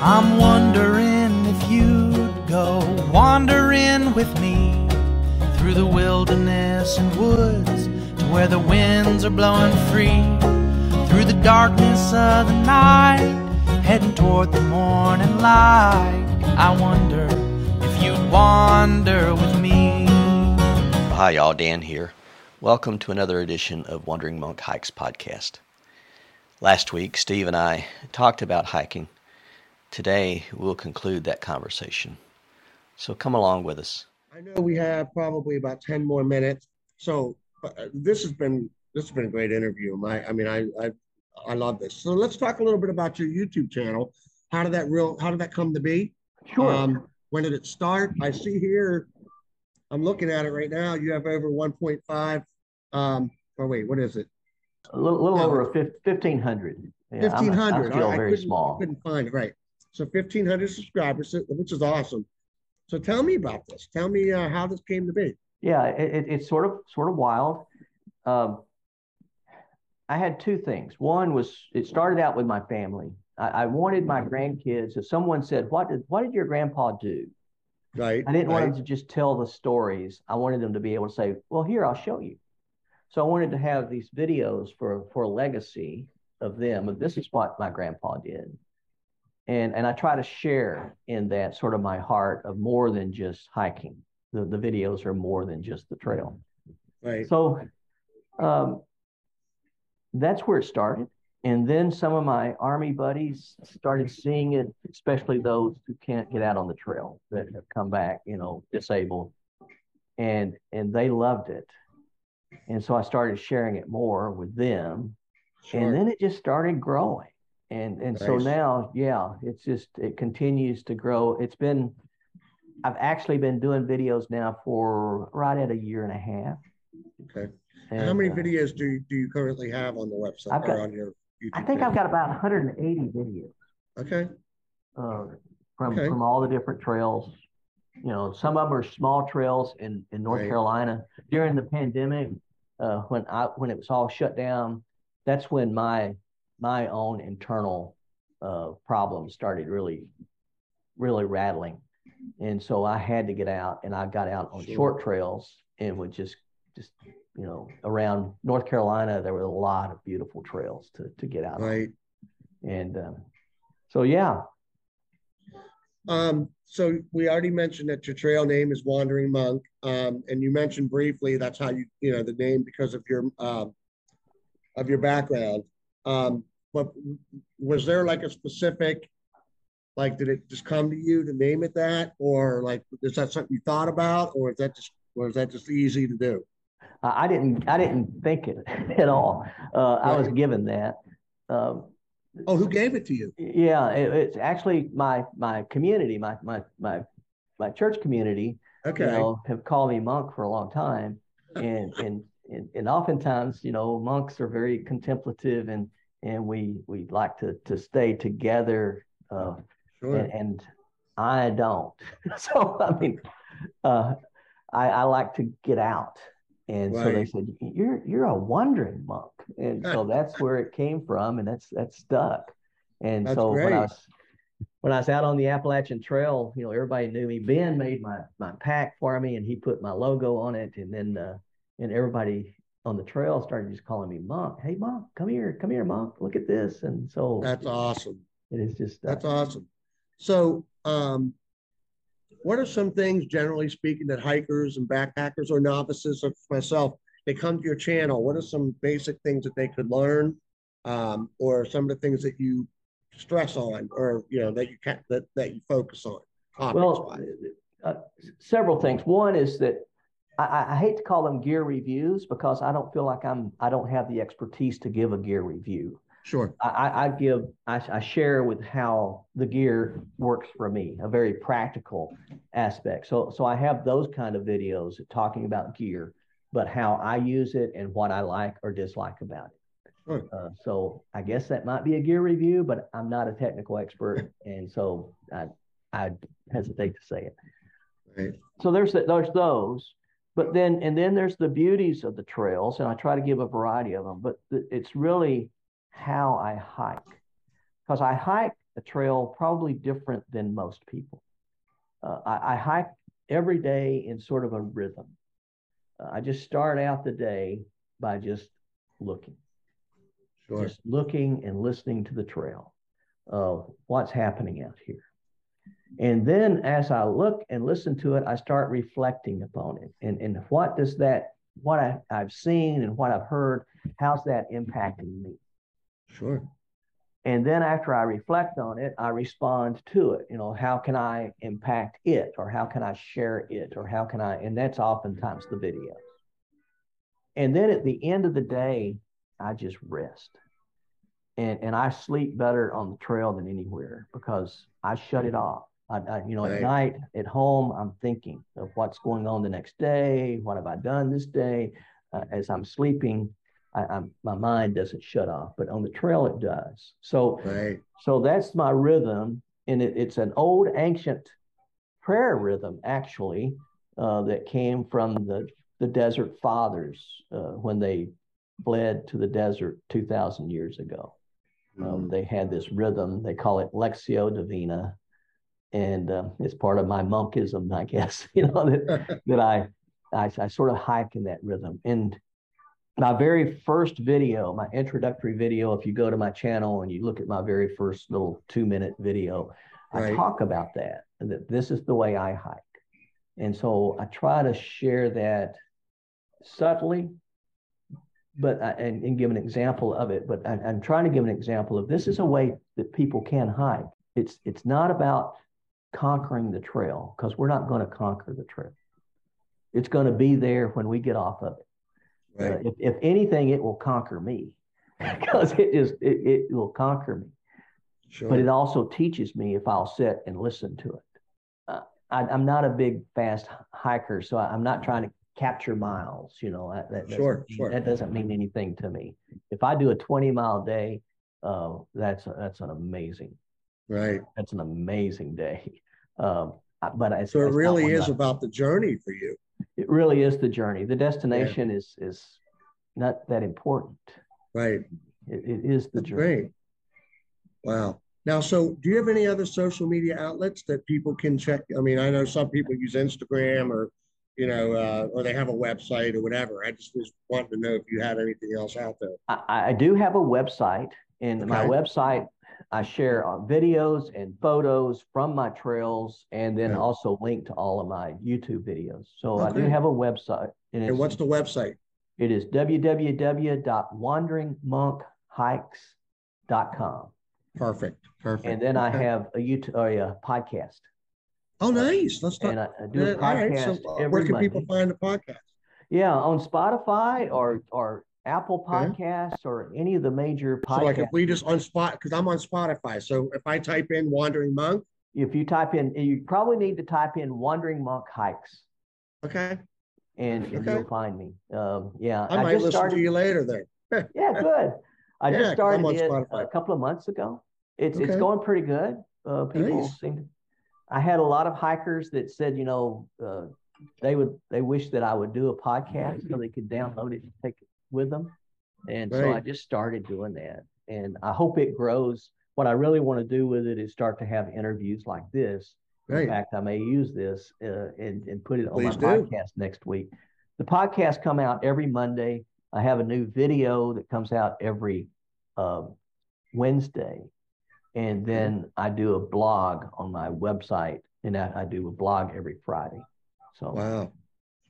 I'm wondering if you'd go wandering with me through the wilderness and woods to where the winds are blowing free. Through the darkness of the night, heading toward the morning light. I wonder if you'd wander with me. Hi, y'all. Dan here. Welcome to another edition of Wandering Monk Hikes podcast. Last week, Steve and I talked about hiking. Today, we'll conclude that conversation. So come along with us. I know we have probably about 10 more minutes. So uh, this has been this has been a great interview. My, I mean, I, I I love this. So let's talk a little bit about your YouTube channel. How did that real how did that come to be? Sure. Um, when did it start? I see here, I'm looking at it right now. You have over 1.5. Um, or wait, what is it? A little, little over a 1500. Yeah, 1500. I'm, I'm I, very I small. I couldn't find it. Right. So 1,500 subscribers, which is awesome. So tell me about this. Tell me uh, how this came to be. Yeah, it, it's sort of sort of wild. Um, I had two things. One was it started out with my family. I, I, wanted my grandkids. If someone said, "What did what did your grandpa do?" Right. I didn't right. want them to just tell the stories. I wanted them to be able to say, "Well, here I'll show you." So I wanted to have these videos for for a legacy of them. And this is what my grandpa did and and I try to share in that sort of my heart of more than just hiking. The the videos are more than just the trail. Right. So um, that's where it started. And then some of my army buddies started seeing it, especially those who can't get out on the trail that have come back, you know, disabled. And and they loved it. And so I started sharing it more with them. Sure. And then it just started growing and and nice. so now yeah it's just it continues to grow it's been i've actually been doing videos now for right at a year and a half okay and, how many uh, videos do you, do you currently have on the website I've got, on your YouTube i think channel? i've got about 180 videos okay uh, from okay. from all the different trails you know some of them are small trails in in north right. carolina during the pandemic uh, when i when it was all shut down that's when my my own internal uh, problems started really, really rattling. And so I had to get out and I got out on sure. short trails and would just, just, you know, around North Carolina, there were a lot of beautiful trails to, to get out. Right. On. And um, so, yeah. Um, so we already mentioned that your trail name is Wandering Monk. Um, and you mentioned briefly that's how you, you know, the name because of your, um, of your background. Um, but was there like a specific, like, did it just come to you to name it that, or like, is that something you thought about, or is that just, or is that just easy to do? I didn't, I didn't think it at all. Uh, right. I was given that. Um, oh, who gave it to you? Yeah, it, it's actually my my community, my my my my church community. Okay. You know, have called me monk for a long time, and and and, and oftentimes, you know, monks are very contemplative and and we we like to to stay together. Uh, sure. and, and, I don't. so I mean, uh, I, I like to get out. And right. so they said, "You're you're a wandering monk," and so that's where it came from, and that's that's stuck. And that's so great. when I was when I was out on the Appalachian Trail, you know, everybody knew me. Ben made my my pack for me, and he put my logo on it, and then uh, and everybody on the trail started just calling me monk. Hey, monk, come here, come here, monk. Look at this. And so that's awesome. It is just uh, that's awesome. So, um, what are some things, generally speaking, that hikers and backpackers or novices, like myself, they come to your channel? What are some basic things that they could learn, um, or some of the things that you stress on, or you know that you can that that you focus on? Well, uh, several things. One is that I, I, hate to call them gear reviews because I don't feel like I'm I don't have the expertise to give a gear review. Sure. I, I give I, I, share with how the gear works for me, a very practical aspect. So so I have those kind of videos talking about gear, but how I use it and what I like or dislike about it. Sure. Uh, so I guess that might be a gear review, but I'm not a technical expert, and so I I hesitate to say it. Right. So there's there's those. But then, and then there's the beauties of the trails, and I try to give a variety of them. But it's really how I hike, because I hike a trail probably different than most people. Uh, I, I, hike every day in sort of a rhythm. Uh, I just start out the day by just looking, sure. just looking and listening to the trail of what's happening out here. And then as I look and listen to it, I start reflecting upon it. And, and what does that, what I, I've seen and what I've heard, how's that impacting me? Sure. And then after I reflect on it, I respond to it. You know, how can I impact it or how can I share it or how can I, and that's oftentimes the video. And then at the end of the day, I just rest. And, and I sleep better on the trail than anywhere because I shut it off. I, I, you know, right. at night at home, I'm thinking of what's going on the next day. What have I done this day? Uh, as I'm sleeping, I, my mind doesn't shut off, but on the trail it does. So, right. so that's my rhythm, and it, it's an old ancient prayer rhythm actually uh, that came from the the desert fathers uh, when they fled to the desert two thousand years ago. Um, mm. Um, they had this rhythm. They call it Lectio Divina, and uh, it's part of my monkism, I guess. You know that that I, I I sort of hike in that rhythm. And my very first video, my introductory video, if you go to my channel and you look at my very first little two minute video, right. I talk about that that this is the way I hike. And so I try to share that subtly, but I, and, and give an example of it. But I, I'm trying to give an example of this is a way that people can hike. It's it's not about conquering the trail because we're not going to conquer the trail. It's going to be there when we get off of it. Right. Uh, if, if anything, it will conquer me because it just it, it will conquer me. Sure. But it also teaches me if I'll sit and listen to it. Uh, I, am not a big fast hiker, so I, am not trying to capture miles. You know, that, sure, sure. that doesn't mean anything to me. If I do a 20 mile day, uh, that's a, that's an amazing Right. That's an amazing day. Um, but I, so it really is about the journey for you. It really is the journey. The destination yeah. is is not that important. Right. it, it is the That's journey. Great. Wow. Now, so do you have any other social media outlets that people can check? I mean, I know some people use Instagram or, you know, uh, or they have a website or whatever. I just was wanting to know if you had anything else out there. I, I do have a website, and okay. my website I share uh, videos and photos from my trails and then also link to all of my YouTube videos. So okay. I do have a website. And, and what's the website? It is www.wanderingmonkhikes.com. Perfect. Perfect. And then I have a YouTube or a podcast. Oh, nice. Let's talk. And I, I do a podcast. Right. So, uh, where can people find the podcast? Yeah, on Spotify or or Apple Podcasts okay. or any of the major podcasts. So like if we just on spot because I'm on Spotify. So if I type in Wandering Monk. If you type in, you probably need to type in Wandering Monk Hikes. Okay. And, and okay. you'll find me. Um, yeah. I, I might listen started, to you later then. yeah, good. I yeah, just started it a couple of months ago. It's okay. it's going pretty good. Uh, people nice. seem to, I had a lot of hikers that said, you know, uh, they would they wish that I would do a podcast so they could download it and take it with them. And right. so I just started doing that. And I hope it grows. What I really want to do with it is start to have interviews like this. Right. In fact, I may use this uh, and, and put it on my do. podcast next week. The podcast come out every Monday. I have a new video that comes out every uh, Wednesday. And then I do a blog on my website, and I, I do a blog every Friday. So wow,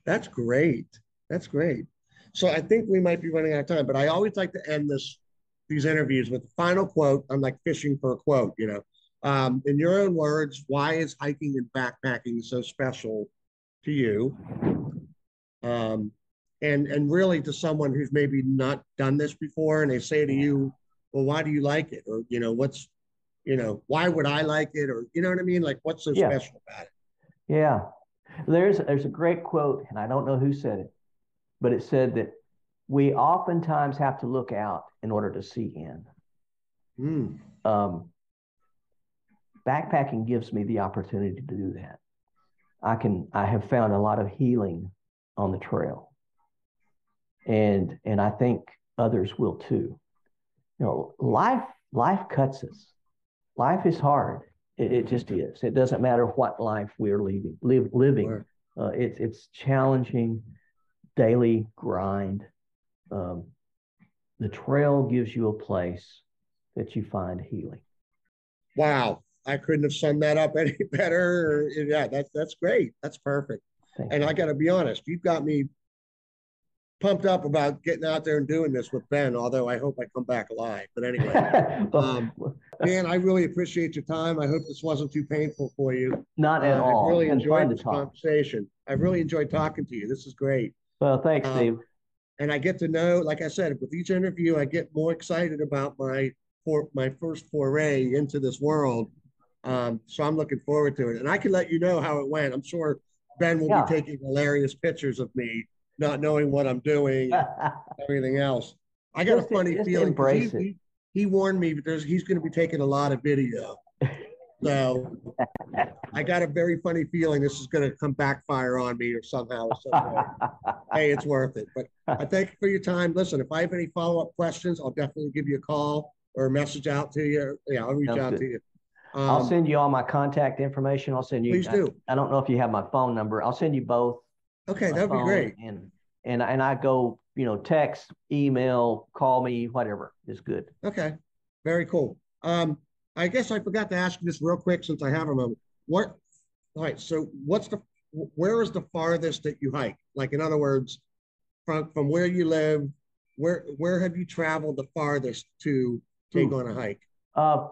that's great. That's great. So I think we might be running out of time, but I always like to end this these interviews with the final quote. I'm like fishing for a quote, you know. Um, in your own words, why is hiking and backpacking so special to you? Um, and and really to someone who's maybe not done this before, and they say to you, "Well, why do you like it?" Or you know, what's you know, why would I like it? Or you know what I mean? Like, what's so yeah. special about it? Yeah, there's there's a great quote, and I don't know who said it, but it said that we oftentimes have to look out in order to see in. Mm. Um, backpacking gives me the opportunity to do that. I can I have found a lot of healing on the trail. And and I think others will too. You know, life life cuts us. life is hard. It, it just is. It doesn't matter what life we're living. Live, living. Uh, it's it's challenging, daily grind. Um, the trail gives you a place that you find healing. Wow. I couldn't have summed that up any better. Yeah, that's that's great. That's perfect. Thank And you. I got to be honest, you've got me pumped up about getting out there and doing this with Ben. Although I hope I come back alive. But anyway, um, Dan, I really appreciate your time. I hope this wasn't too painful for you. not at Uh, all. I really enjoyed this talk. conversation. I really enjoyed talking to you. This is great. Well, thanks, Um, Steve. and I get to know, like I said, with each interview, I get more excited about my for my first foray into this world. Um, so I'm looking forward to it, and I can let you know how it went. I'm sure Ben will Yeah. be taking hilarious pictures of me, not knowing what I'm doing, and everything else. I got Just- a funny feeling. he, he, he warned me there's he's going to be taking a lot of video. So I got a very funny feeling this is going to come backfire on me or somehow. or hey, it's worth it. But I thank you for your time. Listen, if I have any follow up questions, I'll definitely give you a call or a message out to you. Yeah, I'll reach Sounds out good. to you. I'll Um, send you all my contact information. I'll send you. please I- do. I, don't know if you have my phone number. I'll send you both. Okay, that'd be great. And and and I go, you know, text, email, call me, whatever is good. Okay, very cool. Um, I guess I forgot to ask you this real quick since I have a moment. What? All right. So, what's the? Where is the farthest that you hike? Like, in other words, from from where you live, where where have you traveled the farthest to take Ooh. on a hike? Uh,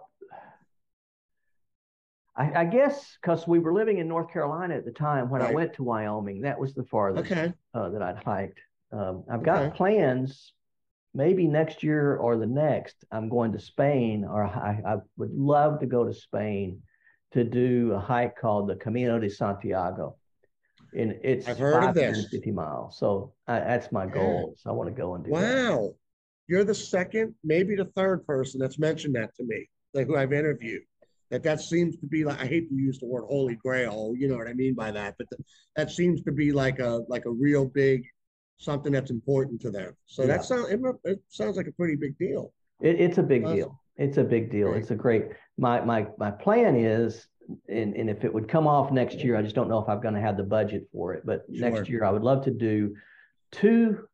I, I guess because we were living in North Carolina at the time when I went to Wyoming, that was the farthest Okay. uh, that I'd hiked. Um, I've got Okay. plans, maybe next year or the next. I'm going to Spain, or I, I would love to go to Spain to do a hike called the Camino de Santiago. And it's I've heard of this. 550 miles. So I, that's my goal. So I want to go and do that. Wow. You're the second, maybe the third person that's mentioned that to me, like who I've interviewed. That that seems to be like I hate to use the word holy grail, you know what I mean by that, but th- that seems to be like a like a real big something that's important to them. So Yeah. that sounds it, it sounds like a pretty big deal. It, it's a big Awesome. deal. It's a big deal. Great. It's a great. My my my plan is, and and if it would come off next year, I just don't know if I'm going to have the budget for it. But Sure. next year, I would love to do two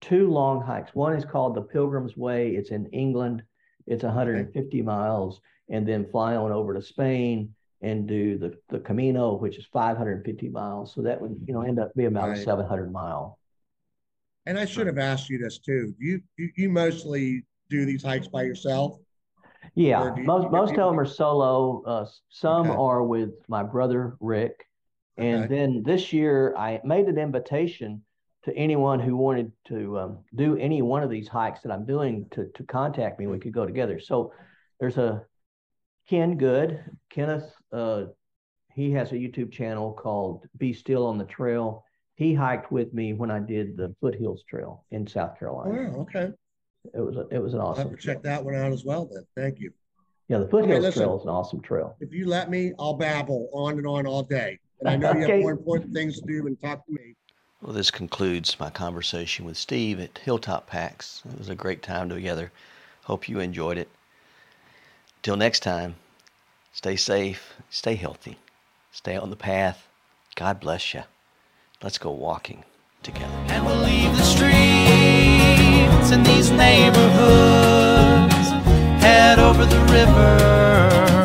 two long hikes. One is called the Pilgrim's Way. It's in England. It's 150 miles, and then fly on over to Spain and do the the Camino, which is 550 miles. So that would you know end up being about Right. a 700 mile. And I should have asked you this too. Do you you, you mostly do these hikes by yourself? Yeah, you- most most of them are solo. Uh, some Okay. are with my brother Rick, and Okay. then this year I made an invitation to anyone who wanted to um, do any one of these hikes that I'm doing to to contact me. We could go together. So there's a Ken Good, Kenneth. Uh, he has a YouTube channel called Be Still on the Trail. He hiked with me when I did the Foothills Trail in South Oh, Carolina. wow, okay. It was a, it was an awesome. I'll awesome. have to check trail. that one out as well then. Thank you. Yeah, the Foothills listen. Trail is an awesome trail. If you let me, I'll babble on and on all day. And I know you have more important things to do than talk to me. Well, this concludes my conversation with Steve at Hilltop Packs. It was a great time together. Hope you enjoyed it. Till next time, stay safe, stay healthy, stay on the path. God bless you. Let's go walking together. And we'll leave the streets in these neighborhoods, head over the river